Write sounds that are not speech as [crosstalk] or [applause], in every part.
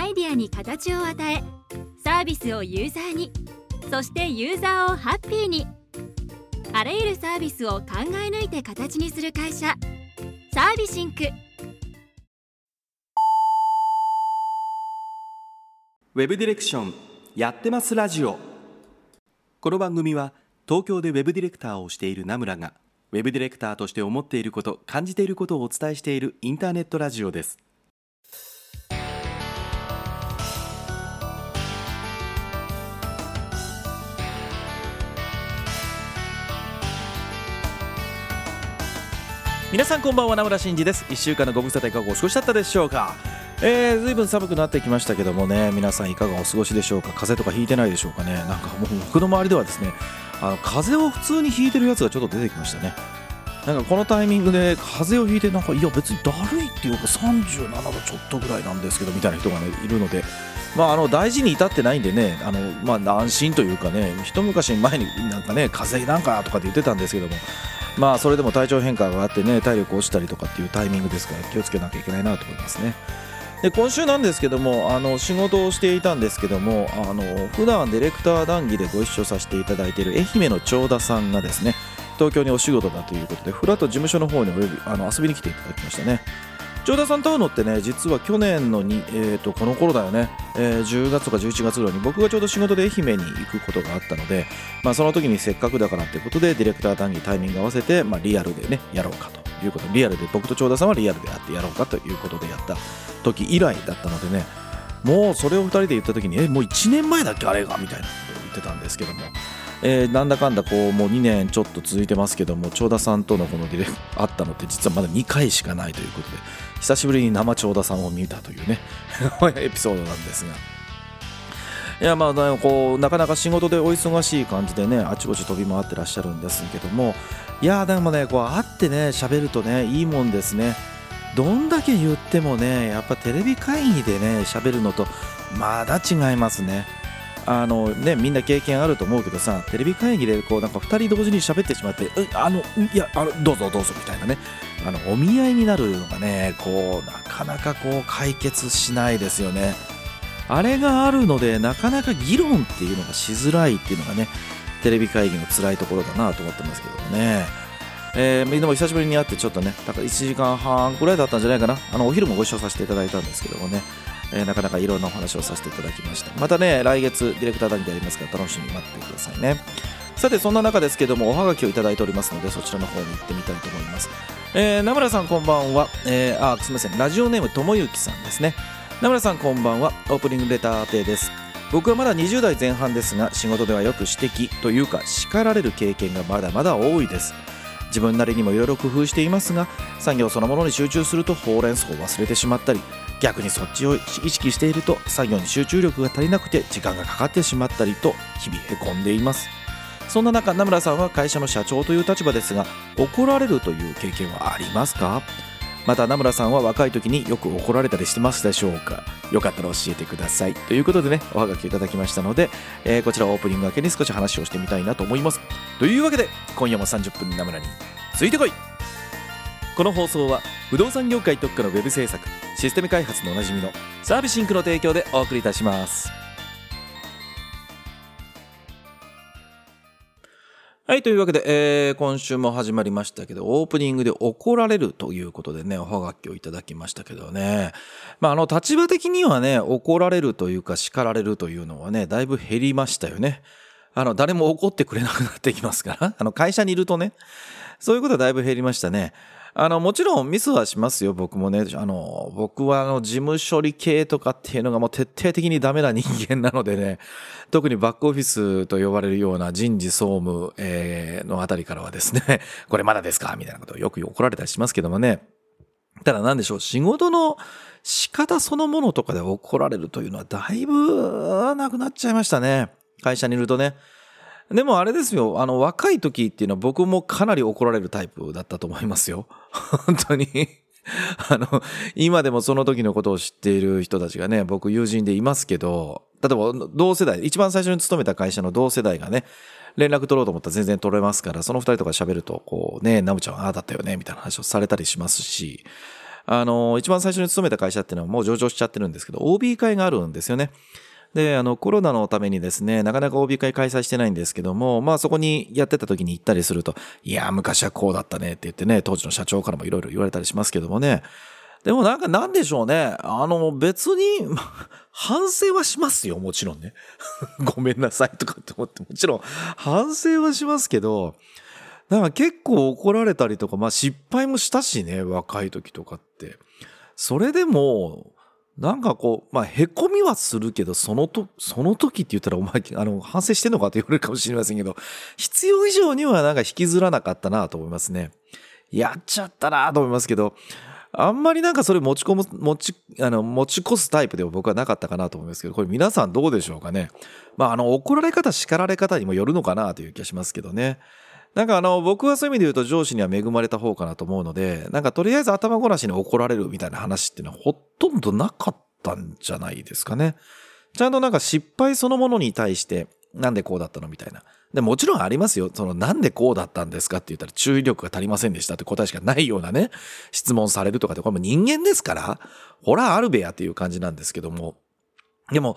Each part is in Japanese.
アイデアに形を与えサービスをユーザーにそしてユーザーをハッピーに。あらゆるサービスを考え抜いて形にする会社サービシンク。ウェブディレクションやってますラジオ。この番組は東京でウェブディレクターをしている名村がウェブディレクターとして思っていること感じていることをお伝えしているインターネットラジオです。皆さんこんばんは名村真司です。1週間のご無沙汰いかがお過ごしだったでしょうか？えー、ずいぶん寒くなってきましたけどもね皆さんいかがお過ごしでしょうか？風邪とかひいてないでしょうかね？なんかもう僕の周りではですねあの風邪を普通にひいてるやつがちょっと出てきましたね。なんかこのタイミングで風邪をひいてなんかいや別にだるいっていうか37度ちょっとぐらいなんですけどみたいな人がねいるのでまあ、あの大事に至ってないんでねあの、まあ、安心というかね一昔前になんかね風邪なんかとかって言ってたんですけどもまあそれでも体調変化があってね体力落ちたりとかっていうタイミングですから気をつけなきゃいけないなと思いますね。で今週なんですけどもあの仕事をしていたんですけどもあの普段ディレクター談義でご一緒させていただいている愛媛の長田さんがですね東京にお仕事だということでふらっと事務所の方にお呼びあの遊びに来ていただきましたね長田さんと会うのってね実は去年のに、えー、とこの頃だよね、えー、10月とか11月ぐらいに僕がちょうど仕事で愛媛に行くことがあったので、まあ、その時にせっかくだからってことでディレクター談義タイミング合わせて、まあ、リアルでねやろうかということ。リアルで僕と長田さんはリアルでやってやろうかということでやった時以来だったのでねもうそれを2人で言った時にえもう1年前だっけあれがみたいなことを言ってたんですけども、えー、なんだかんだこうもう2年ちょっと続いてますけども長田さんとのこのディレク会ったのって実はまだ2回しかないということで。久しぶりに生長田さんを見たというね [laughs] エピソードなんですが。いやまあこうなかなか仕事でお忙しい感じでねあちこち飛び回ってらっしゃるんですけども。いやでもねこう会ってね喋るとねいいもんですね。どんだけ言ってもねやっぱテレビ会議でね喋るのとまだ違いますね。あのねみんな経験あると思うけどさテレビ会議でこうなんか2人同時に喋ってしまってあのいやあのどうぞどうぞみたいなね。あのお見合いになるのがねこうなかなかこう解決しないですよね。あれがあるのでなかなか議論っていうのがしづらいっていうのがねテレビ会議の辛いところだなと思ってますけどね。えー、でも久しぶりに会ってちょっとね、だから1時間半ぐらいだったんじゃないかな。あの、お昼もご一緒させていただいたんですけどもね、えー、なかなかいろんなお話をさせていただきました。またね、来月、ディレクター談義でありますから、楽しみに待ってくださいね。さて、そんな中ですけども、おはがきをいただいておりますので、そちらの方に行ってみたいと思います。えー、名村さんこんばんは。えー、あ、すみません。ラジオネームともゆきさんですね。名村さんこんばんは。オープニングレター宛です。僕はまだ20代前半ですが仕事ではよく指摘というか叱られる経験がまだまだ多いです自分なりにもいろいろ工夫していますが作業そのものに集中するとほうれん草を忘れてしまったり逆にそっちを意識していると作業に集中力が足りなくて時間がかかってしまったりと日々へこんでいます。そんな中名村さんは会社の社長という立場ですが怒られるという経験はありますか？また名村さんは若い時によく怒られたりしてますでしょうか？よかったら教えてください。ということでねおはがきいただきましたので、えー、こちらオープニング明けに少し話をしてみたいなと思います。というわけで今夜も30分名村についてこい。この放送は不動産業界特化のウェブ制作システム開発のおなじみのサービシンクの提供でお送りいたしますはい、というわけで、えー、今週も始まりましたけど、オープニングで怒られるということでね、おはがきをいただきましたけどね。まあ、あの、立場的にはね、怒られるというか叱られるというのはね、だいぶ減りましたよね。あの、誰も怒ってくれなくなってきますから、あの、会社にいるとね、そういうことはだいぶ減りましたね。あの、もちろんミスはしますよ、僕もね。あの、僕はあの、事務処理系とかっていうのがもう徹底的にダメな人間なのでね、[laughs] 特にバックオフィスと呼ばれるような人事総務、えー、のあたりからはですね、[laughs] これまだですか？みたいなことをよく怒られたりしますけどもね。ただ何でしょう、仕事の仕方そのものとかで怒られるというのはだいぶなくなっちゃいましたね。会社にいるとね。でもあれですよ、あの、若い時っていうのは僕もかなり怒られるタイプだったと思いますよ。[laughs] 本当に [laughs] あの、今でもその時のことを知っている人たちがね、僕友人でいますけど、例えば同世代、一番最初に勤めた会社の同世代がね、連絡取ろうと思ったら全然取れますから、その二人とか喋ると、こうね、ナムちゃんはああだったよね、みたいな話をされたりしますし、あの、一番最初に勤めた会社っていうのはもう上場しちゃってるんですけど、OB 会があるんですよね。で、あの、コロナのためにですね、なかなか OB 会開催してないんですけども、まあそこにやってた時に行ったりすると、いや、昔はこうだったねって言ってね、当時の社長からもいろいろ言われたりしますけどもね。でもなんかなんでしょうね。あの、別に、[laughs] 反省はしますよ、もちろんね。[laughs] ごめんなさいとかって思って、もちろん反省はしますけど、なんか結構怒られたりとか、まあ失敗もしたしね、若い時とかって。それでも、なんかこう、まあ、へこみはするけど、そのと、その時って言ったらお前、あの、反省してんのかって言われるかもしれませんけど、必要以上にはなんか引きずらなかったなと思いますね。やっちゃったなと思いますけど、あんまりなんかそれ持ち込む、持ち、あの、持ち越すタイプでは僕はなかったかなと思いますけど、これ皆さんどうでしょうかね。まあ、あの、怒られ方、叱られ方にもよるのかなという気がしますけどね。なんかあの、僕はそういう意味で言うと上司には恵まれた方かなと思うので、なんかとりあえず頭ごなしに怒られるみたいな話っていうのはほとんどなかったんじゃないですかね。ちゃんとなんか失敗そのものに対して、なんでこうだったのみたいな。で、もちろんありますよ。その、なんでこうだったんですかって言ったら注意力が足りませんでしたって答えしかないようなね、質問されるとかって、これも人間ですから、ほら、あるべやっていう感じなんですけども。でも、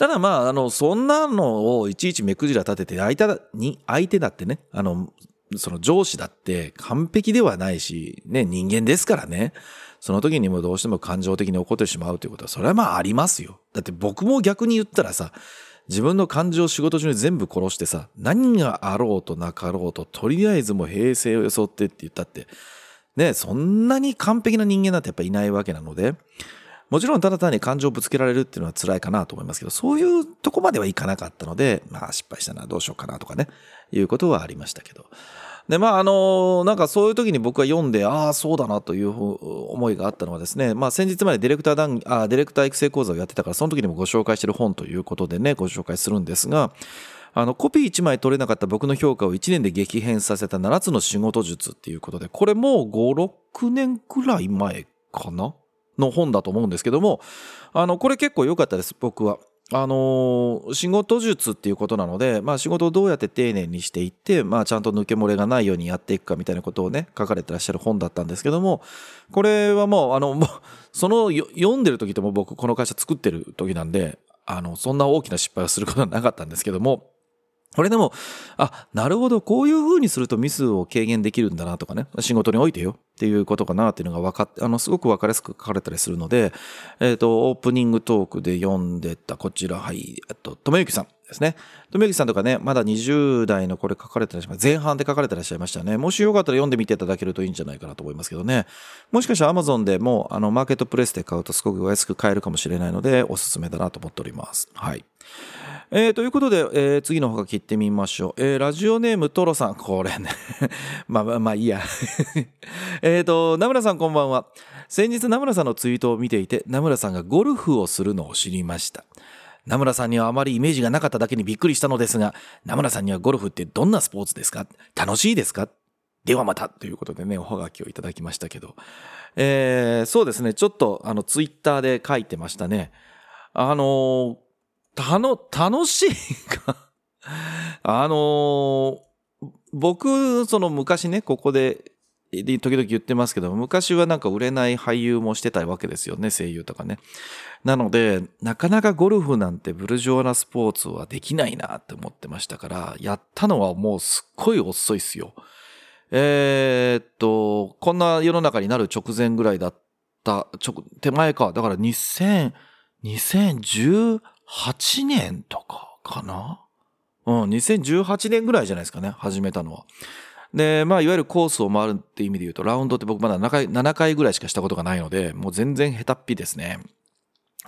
ただまあ、あの、そんなのをいちいち目くじら立てて、相手だ、に、相手だってね、あの、その上司だって完璧ではないし、ね、人間ですからね。その時にもどうしても感情的に怒ってしまうということは、それはまあありますよ。だって僕も逆に言ったらさ、自分の感情を仕事中に全部殺してさ、何があろうとなかろうと、とりあえずもう平静を装ってって言ったって、ね、そんなに完璧な人間なんてやっぱいないわけなので、もちろんただ単に感情をぶつけられるっていうのは辛いかなと思いますけど、そういうとこまではいかなかったので、まあ失敗したな、どうしようかなとかね、いうことはありましたけど。で、まあ、あの、なんかそういう時に僕が読んで、ああ、そうだなという思いがあったのはですね、まあ先日までディレクター談あディレクター育成講座をやってたから、その時にもご紹介してる本ということでね、ご紹介するんですが、あの、コピー1枚取れなかった僕の評価を1年で激変させた7つの仕事術っていうことで、これもう5、6年くらい前かなの本だと思うんですけども、あの、これ結構良かったです、僕は。あの、仕事術っていうことなので、まあ仕事をどうやって丁寧にしていって、まあちゃんと抜け漏れがないようにやっていくかみたいなことをね、書かれてらっしゃる本だったんですけども、これはもう、あの、もう、その読んでる時とも僕この会社作ってる時なんで、あの、そんな大きな失敗をすることはなかったんですけども、これでも、あ、なるほど、こういう風にするとミスを軽減できるんだなとかね、仕事においてよっていうことかなっていうのが分かって、あの、すごく分かりやすく書かれたりするので、えっ、ー、と、オープニングトークで読んでたこちら、はい、えっと、ともゆきさんですね。ともゆきさんとかね、まだ20代のこれ書かれてらっしゃいます。前半で書かれてらっしゃいましたね。もしよかったら読んでみていただけるといいんじゃないかなと思いますけどね。もしかしたら Amazon でも、あの、マーケットプレスで買うとすごく安く買えるかもしれないので、おすすめだなと思っております。はい。えー、ということで、えー、次の方が切ってみましょう。えー、ラジオネームトロさん。これね [laughs] まあまあまあいいや [laughs] えっと、名村さんこんばんは。先日名村さんのツイートを見ていて、名村さんがゴルフをするのを知りました。名村さんにはあまりイメージがなかっただけにびっくりしたのですが、名村さんにはゴルフってどんなスポーツですか？楽しいですか？ではまたということでね、おはがきをいただきましたけど。えー、そうですね、ちょっとあのツイッターで書いてましたね。あのーたの、楽しいかあのー、僕、その昔ね、ここで、時々言ってますけど、昔はなんか売れない俳優もしてたわけですよね、声優とかね。なので、なかなかゴルフなんてブルジョアなスポーツはできないなって思ってましたから、やったのはもうすっごい遅いっすよ。えー、っと、こんな世の中になる直前ぐらいだった、ちょ、手前か。だから2000、2018 8年とかかな？うん、2018年ぐらいじゃないですかね、始めたのは。で、まあ、いわゆるコースを回るって意味で言うと、ラウンドって僕まだ7回、7回ぐらいしかしたことがないので、もう全然下手っぴですね。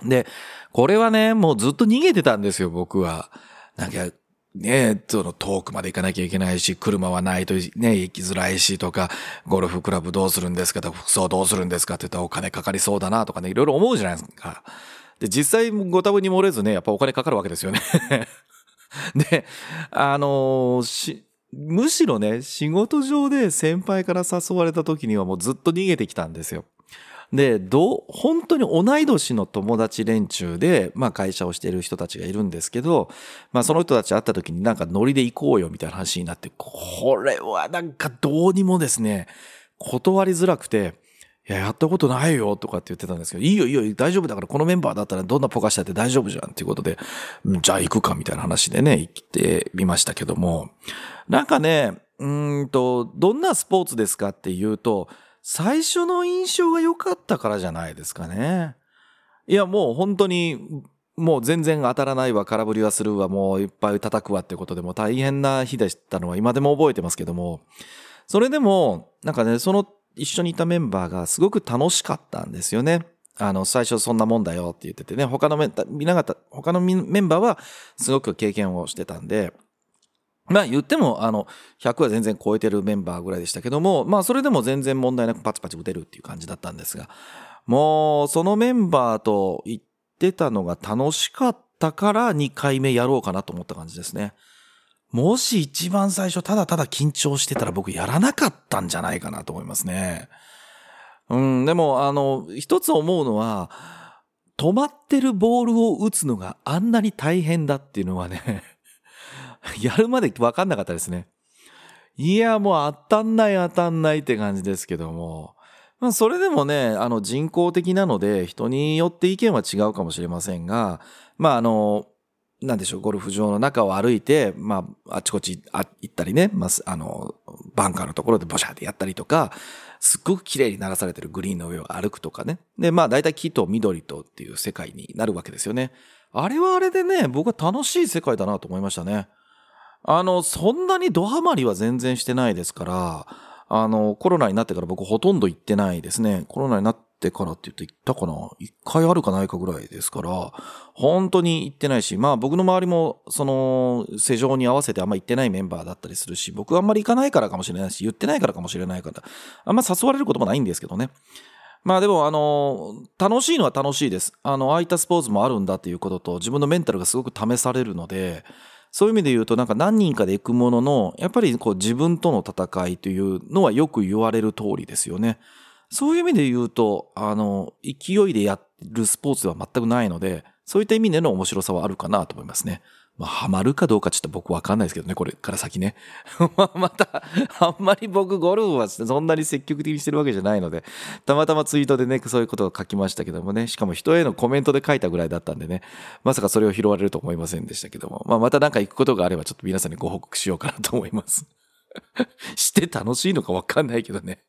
で、これはね、もうずっと逃げてたんですよ、僕は。なんか、ねその遠くまで行かなきゃいけないし、車はないとね、行きづらいしとか、ゴルフクラブどうするんですかとか、服装どうするんですかって言ったらお金かかりそうだなとかね、いろいろ思うじゃないですか。で、実際ご多分に漏れずね、やっぱお金かかるわけですよね [laughs] で、あのー、むしろね、仕事上で先輩から誘われた時にはもうずっと逃げてきたんですよ。で、ど、本当に同い年の友達連中で、まあ会社をしている人たちがいるんですけど、まあその人たち会った時になんかノリで行こうよみたいな話になって、これはなんかどうにもですね、断りづらくて、いや、やったことないよとかって言ってたんですけど、いいよいいよ、大丈夫だからこのメンバーだったらどんなポカしたって大丈夫じゃんっていうことで、じゃあ行くかみたいな話でね、行ってみましたけども、なんかね、うんと、どんなスポーツですかっていうと、最初の印象が良かったからじゃないですかね。いや、もう本当に、もう全然当たらないわ、空振りはするわ、もういっぱい叩くわってことでも大変な日でしたのは今でも覚えてますけども、それでも、なんかね、その一緒にいたメンバーがすごく楽しかったんですよね。あの、最初そんなもんだよって言っててね、他のメン、皆方、他のメンバーはすごく経験をしてたんで、まあ言っても、あの、100は全然超えてるメンバーぐらいでしたけども、まあそれでも全然問題なくパチパチ打てるっていう感じだったんですが、もうそのメンバーと言ってたのが楽しかったから2回目やろうかなと思った感じですね。もし一番最初ただただ緊張してたら僕やらなかったんじゃないかなと思いますね。うん、でもあの、一つ思うのは、止まってるボールを打つのがあんなに大変だっていうのはね [laughs] やるまで分かんなかったですね。いや、もう当たんない当たんないって感じですけども。まあ、それでもね、あの人工的なので、人によって意見は違うかもしれませんが、まあ、あの、なんでしょう、ゴルフ場の中を歩いて、まあ、あちこち行ったりね、まあ、あの、バンカーのところでボシャーってやったりとか、すっごく綺麗に流されてるグリーンの上を歩くとかね。で、まあ、大体木と緑とっていう世界になるわけですよね。あれはあれでね、僕は楽しい世界だなと思いましたね。あの、そんなにドハマりは全然してないですから、あの、コロナになってから僕ほとんど行ってないですね。コロナになっててからって言って行ったかな？一回あるかないかぐらいですから、本当に行ってないし、まあ僕の周りも、その、世情に合わせてあんま行ってないメンバーだったりするし、僕はあんまり行かないからかもしれないし、言ってないからかもしれないから、あんま誘われることもないんですけどね。まあでも、あの、楽しいのは楽しいです。あの、ああいったスポーツもあるんだっていうことと、自分のメンタルがすごく試されるので、そういう意味で言うとなんか何人かで行くものの、やっぱりこう自分との戦いというのはよく言われる通りですよね。そういう意味で言うと、あの、勢いでやるスポーツでは全くないので、そういった意味での面白さはあるかなと思いますね。まあ、ハマるかどうかちょっと僕わかんないですけどね、これから先ね。[laughs] また、あんまり僕ゴルフはそんなに積極的にしてるわけじゃないので、たまたまツイートでね、そういうことを書きましたけどもね、しかも人へのコメントで書いたぐらいだったんでね、まさかそれを拾われると思いませんでしたけども、まあ、またなんか行くことがあればちょっと皆さんにご報告しようかなと思います。[laughs] して楽しいのかわかんないけどね。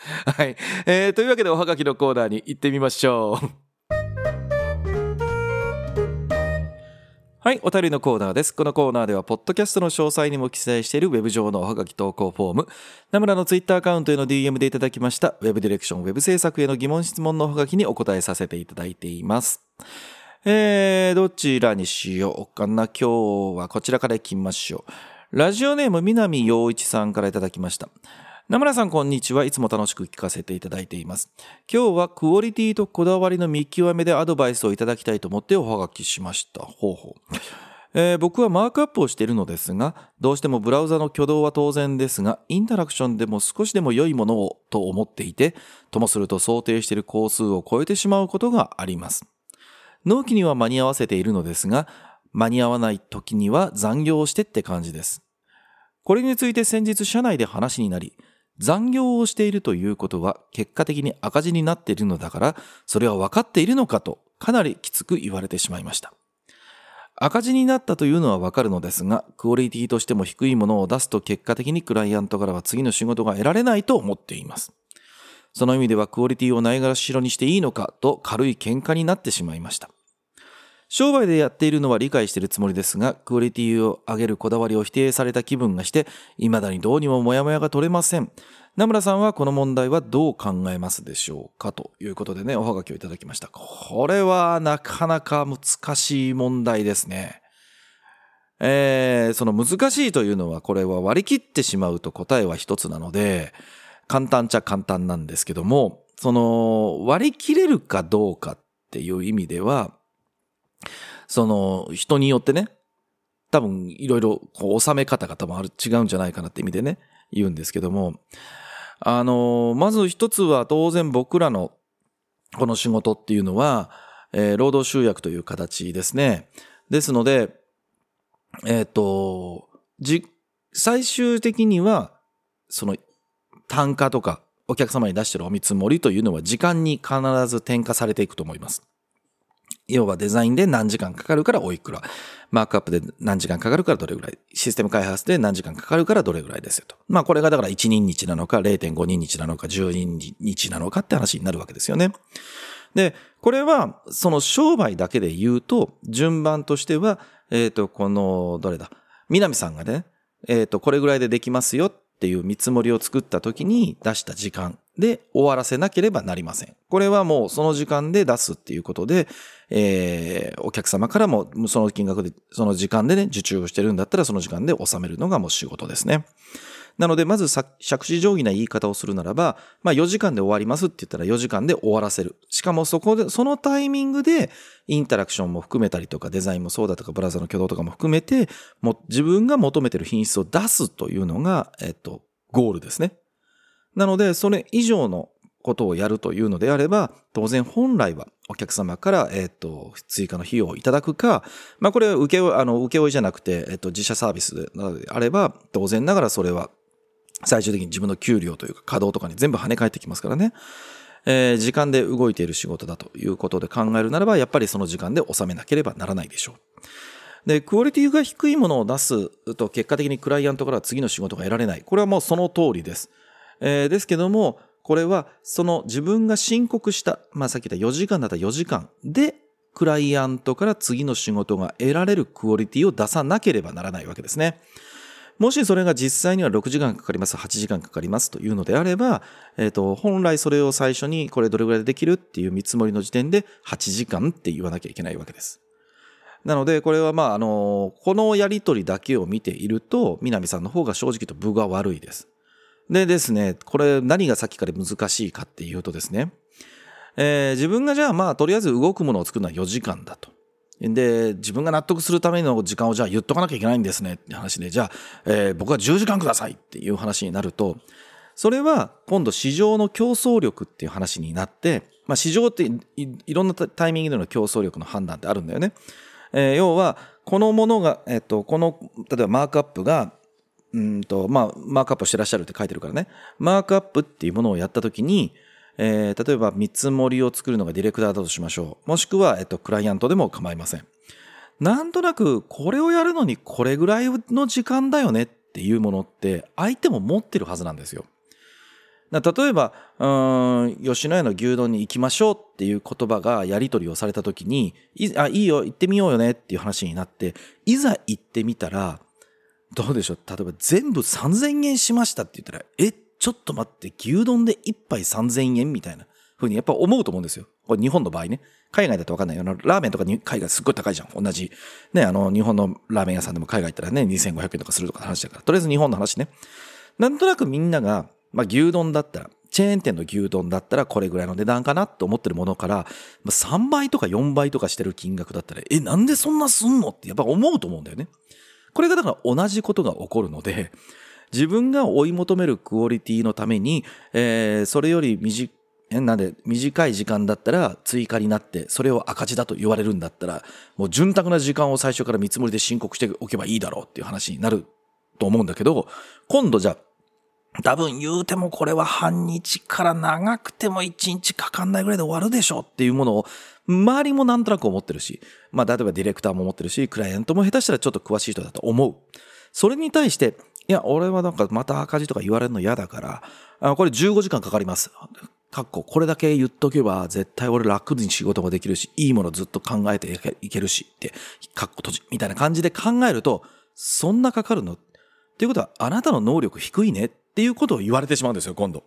[laughs] はい。えー、というわけでおはがきのコーナーに行ってみましょう。[laughs] はい、お便りのコーナーです。このコーナーでは、ポッドキャストの詳細にも記載しているウェブ上のおはがき投稿フォーム、ナムラのツイッターアカウントへの DM でいただきました、ウェブディレクション、ウェブ制作への疑問質問のおはがきにお答えさせていただいています。えー、どちらにしようかな。今日はこちらから行きましょう。ラジオネーム、南陽一さんからいただきました。名村さんこんにちは。いつも楽しく聞かせていただいています。今日はクオリティとこだわりの見極めでアドバイスをいただきたいと思っておはがきしました。ほうほう。えー、僕はマークアップをしているのですが、どうしてもブラウザの挙動は当然ですが、インタラクションでも少しでも良いものをと思っていて、ともすると想定している工数を超えてしまうことがあります。納期には間に合わせているのですが、間に合わない時には残業してって感じです。これについて先日社内で話になり、残業をしているということは結果的に赤字になっているのだから、それは分かっているのかとかなりきつく言われてしまいました。赤字になったというのはわかるのですが、クオリティとしても低いものを出すと結果的にクライアントからは次の仕事が得られないと思っています。その意味ではクオリティをないがらしろにしていいのかと軽い喧嘩になってしまいました。商売でやっているのは理解しているつもりですが、クオリティを上げるこだわりを否定された気分がして、未だにどうにもモヤモヤが取れません。名村さんはこの問題はどう考えますでしょうかということでね、おはがきをいただきました。これはなかなか難しい問題ですね。えー、その難しいというのは、これは割り切ってしまうと答えは一つなので、簡単っちゃ簡単なんですけども、その割り切れるかどうかっていう意味では、その人によってね、多分いろいろこう収め方が多分ある、違うんじゃないかなって意味でね、言うんですけども、あの、まず一つは当然僕らのこの仕事っていうのは、えー、労働集約という形ですね。ですので、えっ、ー、と、じ、最終的には、その単価とかお客様に出してるお見積もりというのは時間に必ず転嫁されていくと思います。要はデザインで何時間かかるからおいくら。マークアップで何時間かかるからどれぐらい。システム開発で何時間かかるからどれぐらいですよと。まあこれがだから1人日なのか0.5人日なのか10人日なのかって話になるわけですよね。で、これはその商売だけで言うと順番としては、えっ、ー、と、この、どれだ？南さんがね、えっ、ー、と、これぐらいでできますよっていう見積もりを作った時に出した時間で終わらせなければなりません。これはもうその時間で出すっていうことで、えー、お客様からもその金額で、その時間でね、受注をしてるんだったらその時間で収めるのがもう仕事ですね。なので、まず尺子定規な言い方をするならば、まあ4時間で終わりますって言ったら4時間で終わらせる。しかもそこで、そのタイミングでインタラクションも含めたりとかデザインもそうだとかブラウザの挙動とかも含めて、も自分が求めてる品質を出すというのが、えっと、ゴールですね。なので、それ以上のことをやるというのであれば、当然本来はお客様から、えっ、と、追加の費用をいただくか、まあこれは受け負い、あの、受け負いじゃなくて、えっ、と、自社サービスであれば、当然ながらそれは最終的に自分の給料というか稼働とかに全部跳ね返ってきますからね。えー、時間で動いている仕事だということで考えるならば、やっぱりその時間で収めなければならないでしょう。で、クオリティが低いものを出すと結果的にクライアントから次の仕事が得られない。これはもうその通りです。えー、ですけども、これはその自分が申告した、まあさっき言った4時間だったら4時間でクライアントから次の仕事が得られるクオリティを出さなければならないわけですね。もしそれが実際には6時間かかります、8時間かかりますというのであれば、えっ、ー、と、本来それを最初にこれどれぐらいでできるっていう見積もりの時点で8時間って言わなきゃいけないわけです。なので、これはまあ、あの、このやりとりだけを見ていると、南さんの方が正直と分が悪いです。でですね、これ何がさっきから難しいかっていうとですね、えー、自分がじゃあまあ、とりあえず動くものを作るのは4時間だと。で、自分が納得するための時間をじゃあ言っとかなきゃいけないんですねって話で、じゃあ、えー、僕は10時間くださいっていう話になると、それは今度市場の競争力っていう話になって、まあ市場っていろんなタイミングでの競争力の判断ってあるんだよね。えー、要は、このものが、えっと、この、例えばマークアップが、うんと、まあ、マークアップしてらっしゃるって書いてるからね。マークアップっていうものをやったときに、えー、例えば見積もりを作るのがディレクターだとしましょう。もしくは、えっと、クライアントでも構いません。なんとなく、これをやるのにこれぐらいの時間だよねっていうものって、相手も持ってるはずなんですよ。例えば、うん、吉野家の牛丼に行きましょうっていう言葉がやり取りをされた時に、いあ、いいよ、行ってみようよねっていう話になって、いざ行ってみたら、どうでしょう？例えば全部3000円しましたって言ったら、え、ちょっと待って、牛丼で1杯3000円みたいなふうにやっぱ思うと思うんですよ。これ日本の場合ね。海外だとわかんないよな。ラーメンとかに海外すっごい高いじゃん。同じ。ね、あの、日本のラーメン屋さんでも海外行ったらね、2500円とかするとか話だから。とりあえず日本の話ね。なんとなくみんなが、まあ、牛丼だったら、チェーン店の牛丼だったらこれぐらいの値段かなって思ってるものから、3倍とか4倍とかしてる金額だったら、え、なんでそんなすんの？ってやっぱ思うと思うんだよね。これがだから同じことが起こるので、自分が追い求めるクオリティのために、えー、それより短なんで短い時間だったら追加になってそれを赤字だと言われるんだったらもう潤沢な時間を最初から見積もりで申告しておけばいいだろうっていう話になると思うんだけど今度じゃあ多分言うてもこれは半日から長くても一日かかんないぐらいで終わるでしょっていうものを周りもなんとなく思ってるし、まあ例えばディレクターも思ってるし、クライアントも下手したらちょっと詳しい人だと思う。それに対して、いや、俺はなんかまた赤字とか言われるの嫌だから、これ15時間かかります。かっこ、これだけ言っとけば絶対俺楽に仕事もできるし、いいものずっと考えていけるしって、かっこ閉じ、みたいな感じで考えると、そんなかかるの？っていうことは、あなたの能力低いね？っていうことを言われてしまうんですよ、今度。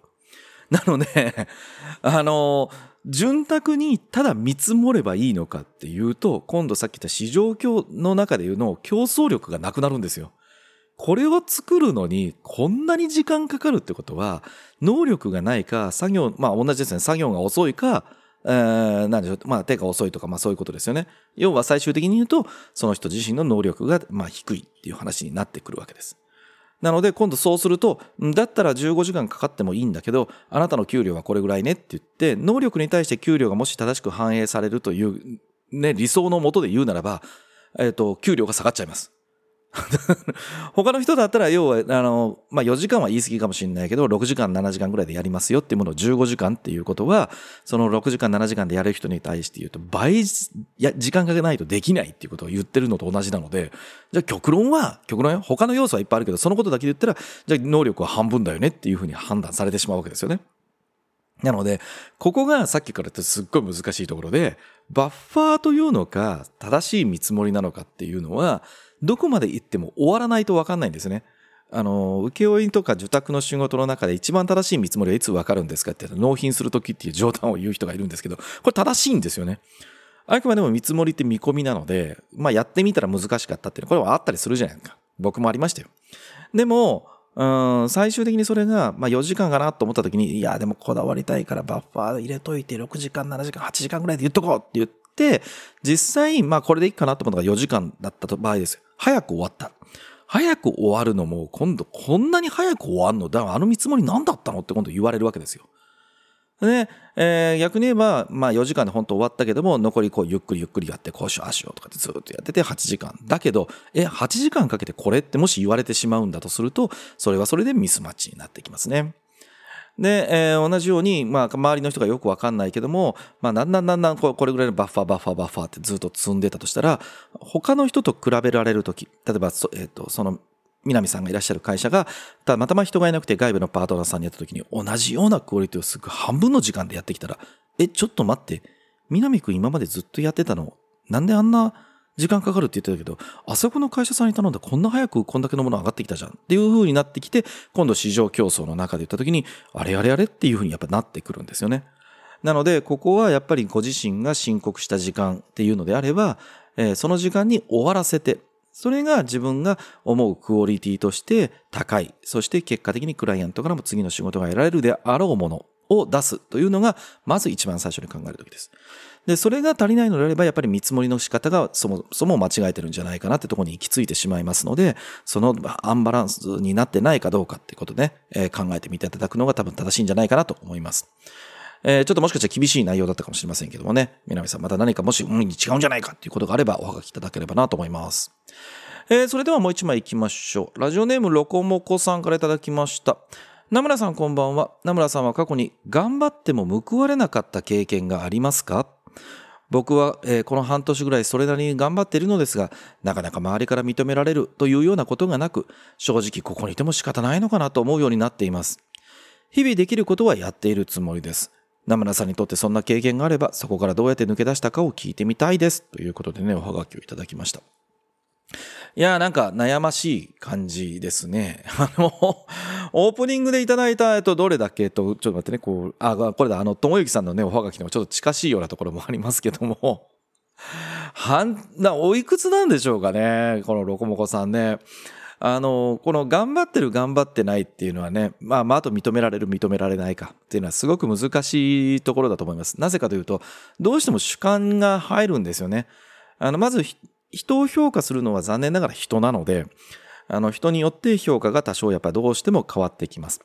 なので、[laughs] あの、潤沢にただ見積もればいいのかっていうと、今度さっき言った市場の中で言うの競争力がなくなるんですよ。これを作るのにこんなに時間かかるってことは、能力がないか、作業、まあ同じですね、作業が遅いか、えー、なんでしょう、まあ手が遅いとか、まあそういうことですよね。要は最終的に言うと、その人自身の能力が、まあ低いっていう話になってくるわけです。なので今度そうすると、だったら15時間かかってもいいんだけど、あなたの給料はこれぐらいねって言って、能力に対して給料がもし正しく反映されるという、ね、理想のもとで言うならば、えっ、ー、と、給料が下がっちゃいます。[laughs] 他の人だったら、要は、あの、まあ、4時間は言い過ぎかもしれないけど、6時間、7時間ぐらいでやりますよっていうものを15時間っていうことは、その6時間、7時間でやる人に対して言うと、倍、や、時間かけないとできないっていうことを言ってるのと同じなので、じゃあ極論は、極論よ、他の要素はいっぱいあるけど、そのことだけで言ったら、じゃあ能力は半分だよねっていうふうに判断されてしまうわけですよね。なので、ここがさっきから言ってすっごい難しいところで、バッファーというのか、正しい見積もりなのかっていうのは、どこまで行っても終わらないと分かんないんですね。あの、請負とか受託の仕事の中で一番正しい見積もりはいつ分かるんですかって納品するときっていう冗談を言う人がいるんですけど、これ正しいんですよね。あくまでも見積もりって見込みなので、まあやってみたら難しかったっていうのは、これはあったりするじゃないですか。僕もありましたよ。でも、うん、最終的にそれが、まあ4時間かなと思った時に、いや、でもこだわりたいからバッファー入れといて6時間、7時間、8時間ぐらいで言っとこうって言っ、実際、まあこれでいいかなと思ったのが4時間だった場合ですよ。早く終わった。早く終わるのも、今度こんなに早く終わるの？だからあの見積もり何だったのって今度言われるわけですよ。で、えー、逆に言えば、まあ4時間で本当終わったけども、残りこうゆっくりゆっくりやって、こうしよう、ああしようとかってずっとやってて8時間。だけど、え、8時間かけてこれってもし言われてしまうんだとすると、それはそれでミスマッチになってきますね。で、えー、同じように、まあ、周りの人がよくわかんないけども、まあ、だんだんだんだんこれぐらいのバッファー、バッファー、バッファーってずっと積んでたとしたら、他の人と比べられるとき、例えば、そ,、えーと、その、南さんがいらっしゃる会社が、たまたま人がいなくて外部のパートナーさんにやったときに、同じようなクオリティをすぐ半分の時間でやってきたら、え、ちょっと待って、南くん今までずっとやってたの、なんであんな時間かかるって言ってたけど、あそこの会社さんに頼んだこんな早くこんだけのもの上がってきたじゃんっていう風になってきて、今度市場競争の中で言った時に、あれあれあれっていう風にやっぱなってくるんですよね。なので、ここはやっぱりご自身が申告した時間っていうのであれば、えー、その時間に終わらせて、それが自分が思うクオリティとして高い。そして結果的にクライアントからも次の仕事が得られるであろうものを出すというのが、まず一番最初に考えるときです。で、それが足りないのであれば、やっぱり見積もりの仕方がそもそも間違えてるんじゃないかなってとこに行き着いてしまいますので、そのアンバランスになってないかどうかってことで、ね、えー、考えてみていただくのが多分正しいんじゃないかなと思います。えー、ちょっともしかしたら厳しい内容だったかもしれませんけどもね、南さんまた何かもし、うん、違うんじゃないかっていうことがあればおはがきいただければなと思います。えー、それではもう一枚行きましょう。ラジオネームロコモコさんからいただきました。名村さんこんばんは。名村さんは過去に頑張っても報われなかった経験がありますか？僕は、えー、この半年ぐらいそれなりに頑張っているのですが、なかなか周りから認められるというようなことがなく、正直ここにいても仕方ないのかなと思うようになっています。日々できることはやっているつもりです。名村さんにとってそんな経験があれば、そこからどうやって抜け出したかを聞いてみたいです。ということでね、おはがきをいただきました。いや、なんか悩ましい感じですね。[laughs] あの、オープニングでいただいた、えっと、どれだけと、ちょっと待ってね、こう、あ、これだ、あの、ともゆきさんのね、おはがきにもちょっと近しいようなところもありますけども、[laughs] はん、な、おいくつなんでしょうかね、このロコモコさんね。あの、この頑張ってる頑張ってないっていうのはね、まあまああと認められる認められないかっていうのはすごく難しいところだと思います。なぜかというと、どうしても主観が入るんですよね。あの、まず人を評価するのは残念ながら人なので、あの人によって評価が多少やっぱりどうしても変わってきます。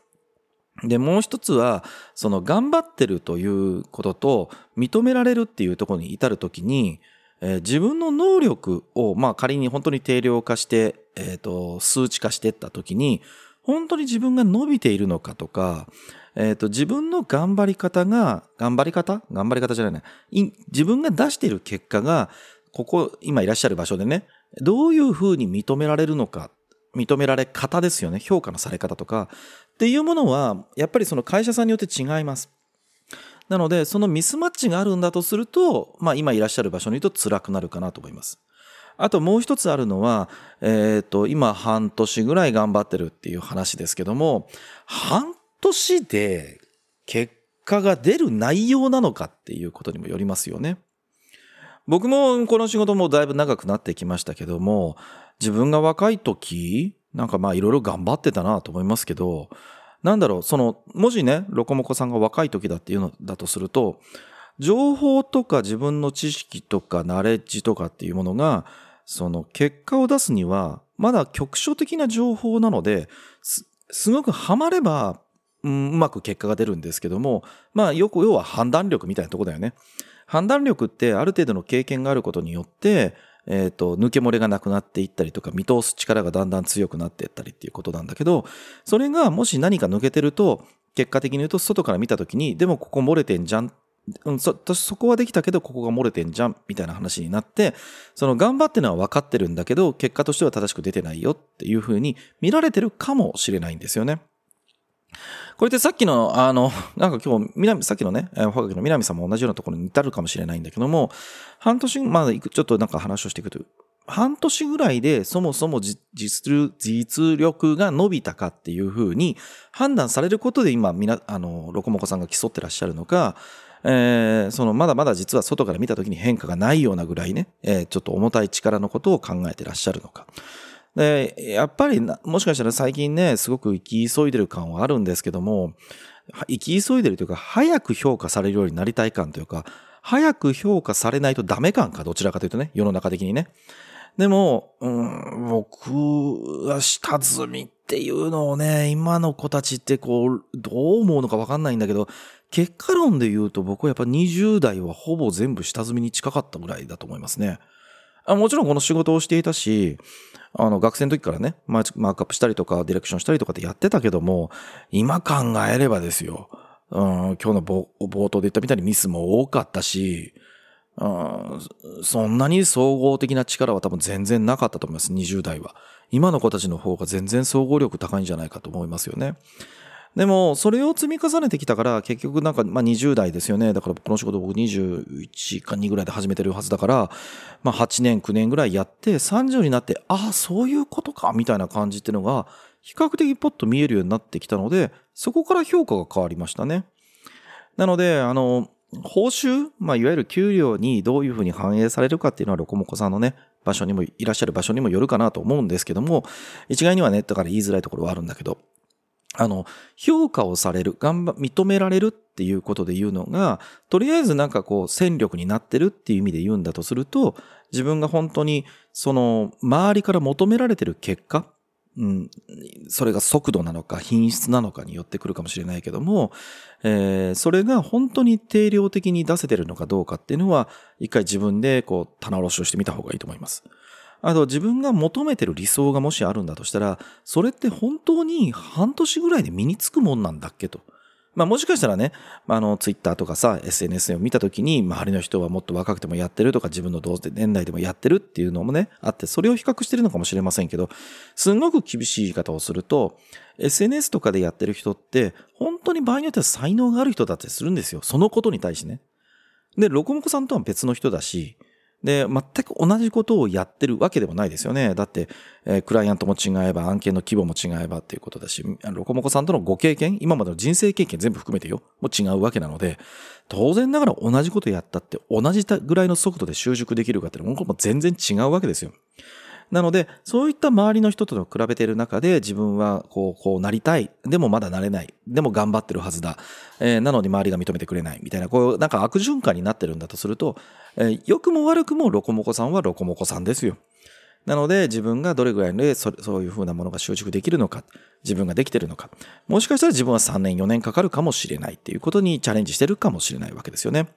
で、もう一つは、その頑張ってるということと認められるっていうところに至るときに、えー、自分の能力を、まあ仮に本当に定量化して、えっ、ー、と、数値化していったときに、本当に自分が伸びているのかとか、えっ、ー、と、自分の頑張り方が、頑張り方？頑張り方じゃない。自分が出している結果が、ここ、今いらっしゃる場所でね、どういうふうに認められるのか、認められ方ですよね、評価のされ方とか、っていうものは、やっぱりその会社さんによって違います。なので、そのミスマッチがあるんだとすると、まあ今いらっしゃる場所にいると辛くなるかなと思います。あともう一つあるのは、えっ、ー、と、今半年ぐらい頑張ってるっていう話ですけども、半年で結果が出る内容なのかっていうことにもよりますよね。僕もこの仕事もだいぶ長くなってきましたけども、自分が若い時、なんかまあいろいろ頑張ってたなと思いますけど、なんだろう、その、もしね、ロコモコさんが若い時だっていうのだとすると、情報とか自分の知識とかナレッジとかっていうものが、その結果を出すには、まだ局所的な情報なので、す、すごくハマれば、うん、うまく結果が出るんですけども、まあよく要は判断力みたいなとこだよね。判断力ってある程度の経験があることによって、えっ、と、抜け漏れがなくなっていったりとか、見通す力がだんだん強くなっていったりっていうことなんだけど、それがもし何か抜けてると、結果的に言うと外から見た時に、でもここ漏れてんじゃんうん、そそこはできたけどここが漏れてんじゃんみたいな話になってその頑張ってのは分かってるんだけど結果としては正しく出てないよっていうふうに見られてるかもしれないんですよね。これってさっきの、あの、[laughs] なんか今日、南、さっきのね、おはがきの南さんも同じようなところに至るかもしれないんだけども、半年、まあ、ちょっとなんか話をしていくという、半年ぐらいでそもそも実実力が伸びたかっていうふうに判断されることで今、みな、あの、ロコモコさんが競ってらっしゃるのか、えー、そのまだまだ実は外から見た時に変化がないようなぐらいね、えー、ちょっと重たい力のことを考えてらっしゃるのか。で、やっぱりもしかしたら最近ね、すごく生き急いでる感はあるんですけども、生き急いでるというか、早く評価されるようになりたい感というか、早く評価されないとダメ感か、どちらかというとね、世の中的にね。でも、うん、僕は下積みっていうのをね、今の子たちってこう、どう思うのかわかんないんだけど、結果論で言うと僕はやっぱ20代はほぼ全部下積みに近かったぐらいだと思いますね。あもちろんこの仕事をしていたし、あの学生の時からね、マークアップしたりとかディレクションしたりとかってやってたけども、今考えればですよ。うん、今日の冒頭で言ったみたいにミスも多かったし、うん、そんなに総合的な力は多分全然なかったと思います、20代は。今の子たちの方が全然総合力高いんじゃないかと思いますよね。でも、それを積み重ねてきたから、結局なんか、まあ20代ですよね。だからこの仕事僕21か2ぐらいで始めてるはずだから、まあ8年、9年ぐらいやって、30になって、ああ、そういうことか、みたいな感じっていうのが、比較的ポッと見えるようになってきたので、そこから評価が変わりましたね。なので、あの、報酬、まあ、いわゆる給料にどういうふうに反映されるかっていうのは、ロコモコさんのね、場所にも、いらっしゃる場所にもよるかなと思うんですけども、一概にはね、だから言いづらいところはあるんだけど、あの、評価をされる、頑張、認められるっていうことで言うのが、とりあえずなんかこう、戦力になってるっていう意味で言うんだとすると、自分が本当に、その、周りから求められてる結果、うん、それが速度なのか品質なのかによってくるかもしれないけども、えー、それが本当に定量的に出せてるのかどうかっていうのは、一回自分でこう、棚卸しをしてみた方がいいと思います。あと自分が求めてる理想がもしあるんだとしたら、それって本当に半年ぐらいで身につくもんなんだっけと。まあもしかしたらね、あの、ツイッターとかさ、SNS を見たときに、周りの人はもっと若くてもやってるとか、自分の同年代でもやってるっていうのもね、あって、それを比較してるのかもしれませんけど、すんごく厳しい言い方をすると、SNS とかでやってる人って、本当に場合によっては才能がある人だったりするんですよ。そのことに対してね。で、ロコモコさんとは別の人だし、で、全く同じことをやってるわけでもないですよね。だって、えー、クライアントも違えば、案件の規模も違えばっていうことだし、ロコモコさんとのご経験、今までの人生経験全部含めてよ、も違うわけなので、当然ながら同じことやったって同じぐらいの速度で習熟できるかっていうのも全然違うわけですよ。なので、そういった周りの人と比べている中で自分はこう、こうなりたい。でもまだなれない。でも頑張ってるはずだ。えー、なのに周りが認めてくれない。みたいな、こう、なんか悪循環になってるんだとすると、えー、良くも悪くもロコモコさんはロコモコさんですよ。なので自分がどれぐらいでそそういうふうなものが習熟できるのか、自分ができてるのか、もしかしたら自分は3年4年かかるかもしれないっていうことにチャレンジしてるかもしれないわけですよね。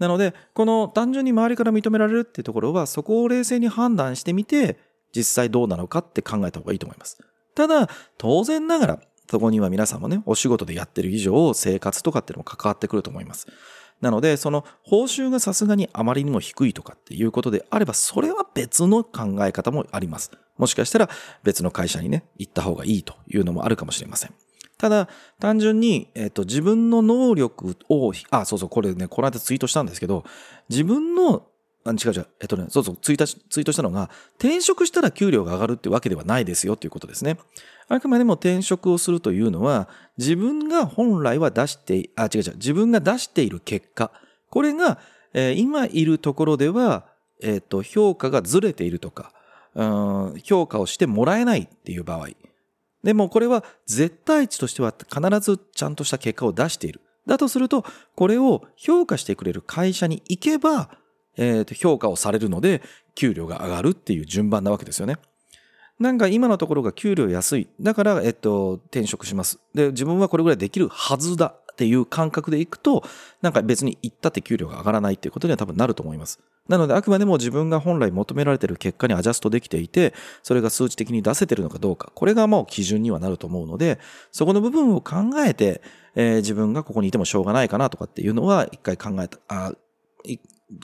なので、この単純に周りから認められるっていうところは、そこを冷静に判断してみて、実際どうなのかって考えた方がいいと思います。ただ、当然ながら、そこには皆さんもね、お仕事でやってる以上、生活とかっていうのも関わってくると思います。なので、その報酬がさすがにあまりにも低いとかっていうことであれば、それは別の考え方もあります。もしかしたら別の会社にね、行った方がいいというのもあるかもしれません。ただ、単純に、えっ、と、自分の能力を、あ、そうそう、これね、この間ツイートしたんですけど、自分の、あ、違う違う、えっとね、そうそう、ツイート、ツイートしたのが、転職したら給料が上がるってわけではないですよということですね。あくまでも転職をするというのは、自分が本来は出して、あ、違う違う、自分が出している結果、これが、えー、今いるところでは、えっ、と、評価がずれているとか、うん、評価をしてもらえないっていう場合、でもこれは絶対値としては必ずちゃんとした結果を出している。だとすると、これを評価してくれる会社に行けば、えー、と評価をされるので、給料が上がるっていう順番なわけですよね。なんか今のところが給料安い。だから、えっと、転職します。で、自分はこれぐらいできるはずだ。っていう感覚でいくとなんか別に行ったって給料が上がらないっていうことには多分なると思いますなのであくまでも自分が本来求められている結果にアジャストできていてそれが数値的に出せてるのかどうかこれがもう基準にはなると思うのでそこの部分を考えて、えー、自分がここにいてもしょうがないかなとかっていうのは一回考えたあ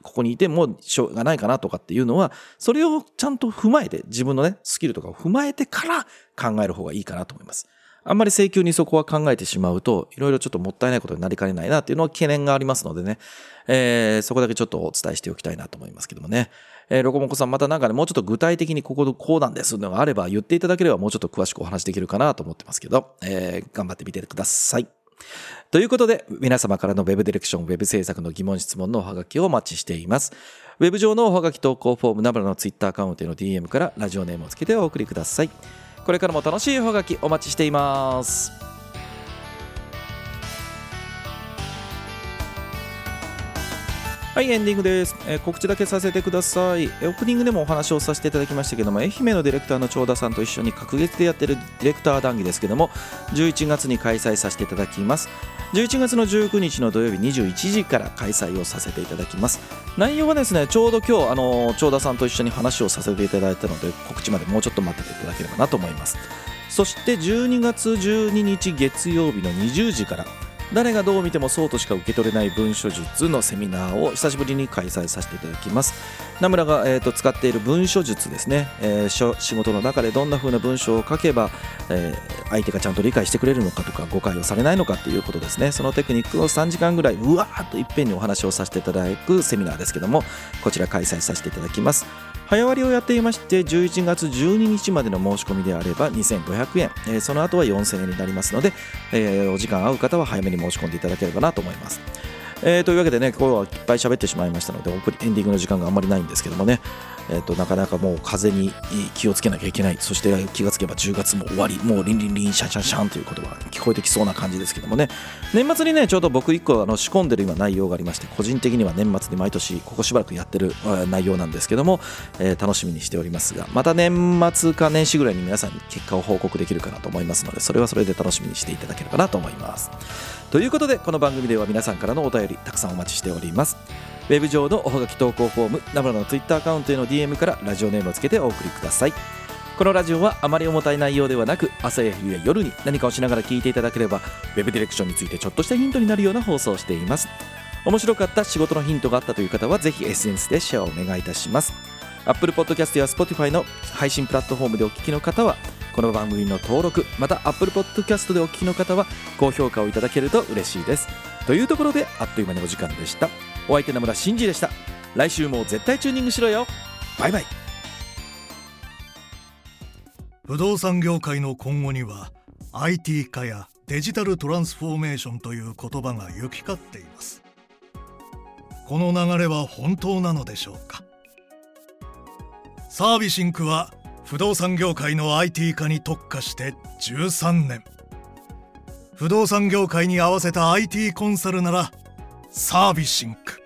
ここにいてもしょうがないかなとかっていうのは、それをちゃんと踏まえて、自分のね、スキルとかを踏まえてから考える方がいいかなと思います。あんまり請求にそこは考えてしまうと、いろいろちょっともったいないことになりかねないなっていうのは懸念がありますのでね、えー、そこだけちょっとお伝えしておきたいなと思いますけどもね。えー、ロコモコさんまたなんかね、もうちょっと具体的にこここうなんですのがあれば言っていただければもうちょっと詳しくお話できるかなと思ってますけど、えー、頑張ってみてください。ということで、皆様からの Web ディレクション、Web 制作の疑問質問のおはがきをお待ちしています。Web 上のおはがき投稿フォーム、ナブラの Twitter アカウントへの DM からラジオネームをつけてお送りください。これからも楽しいおはがきお待ちしています。はい、エンディングです、えー、告知だけさせてください。オープニングでもお話をさせていただきましたけども、愛媛のディレクターの長田さんと一緒に隔月でやってるディレクター談義ですけども、11月に開催させていただきます。11月の19日の土曜日21時から開催をさせていただきます。内容はですね、ちょうど今日、あの長田さんと一緒に話をさせていただいたので、告知までもうちょっと待ってていただければなと思います。そして12月12日月曜日の20時から、誰がどう見てもそうとしか受け取れない文書術のセミナーを久しぶりに開催させていただきます。名村が、えーと、使っている文書術ですね、えー、仕事の中でどんな風な文章を書けば、えー、相手がちゃんと理解してくれるのかとか誤解をされないのかっていうことですね。そのテクニックを3時間ぐらいうわーっといっぺんにお話をさせていただくセミナーですけどもこちら開催させていただきます。早割をやっていまして11月12日までの申し込みであれば2500円、えー、その後は4000円になりますので、えー、お時間合う方は早めに申し込んでいただければなと思います。えー、というわけでね、今日はいっぱい喋ってしまいましたので、エンディングの時間があんまりないんですけどもね、えーと、なかなかもう風に気をつけなきゃいけない、そして気がつけば10月も終わり、もうリンリンリンシャンシャンシャンという言葉が聞こえてきそうな感じですけどもね、年末にね、ちょうど僕1個あの仕込んでる今内容がありまして、個人的には年末に毎年ここしばらくやってる内容なんですけども、えー、楽しみにしておりますが、また年末か年始ぐらいに皆さんに結果を報告できるかなと思いますので、それはそれで楽しみにしていただければなと思います。ということでこの番組では皆さんからのお便りたくさんお待ちしております。ウェブ上のおはがき投稿フォームナムラの Twitter アカウントへの DM からラジオネームをつけてお送りください。このラジオはあまり重たい内容ではなく朝や昼や夜に何かをしながら聞いていただければ Web ディレクションについてちょっとしたヒントになるような放送をしています。面白かった仕事のヒントがあったという方はぜひ SNS でシェアをお願いいたします。Apple Podcast や Spotify の配信プラットフォームでお聞きの方はこの番組の登録また Apple Podcast でお聞きの方は高評価をいただけると嬉しいです。というところであっという間にお時間でした。お相手の村真司でした。来週も絶対チューニングしろよ。バイバイ。不動産業界の今後には IT 化やデジタルトランスフォーメーションという言葉が行き交っています。この流れは本当なのでしょうか。サービシンクは不動産業界の IT 化に特化して13年。不動産業界に合わせた IT コンサルならサービシンク。